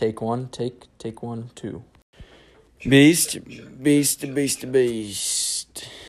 Take one. Take take one. Two. Beast, beast, beast, beast.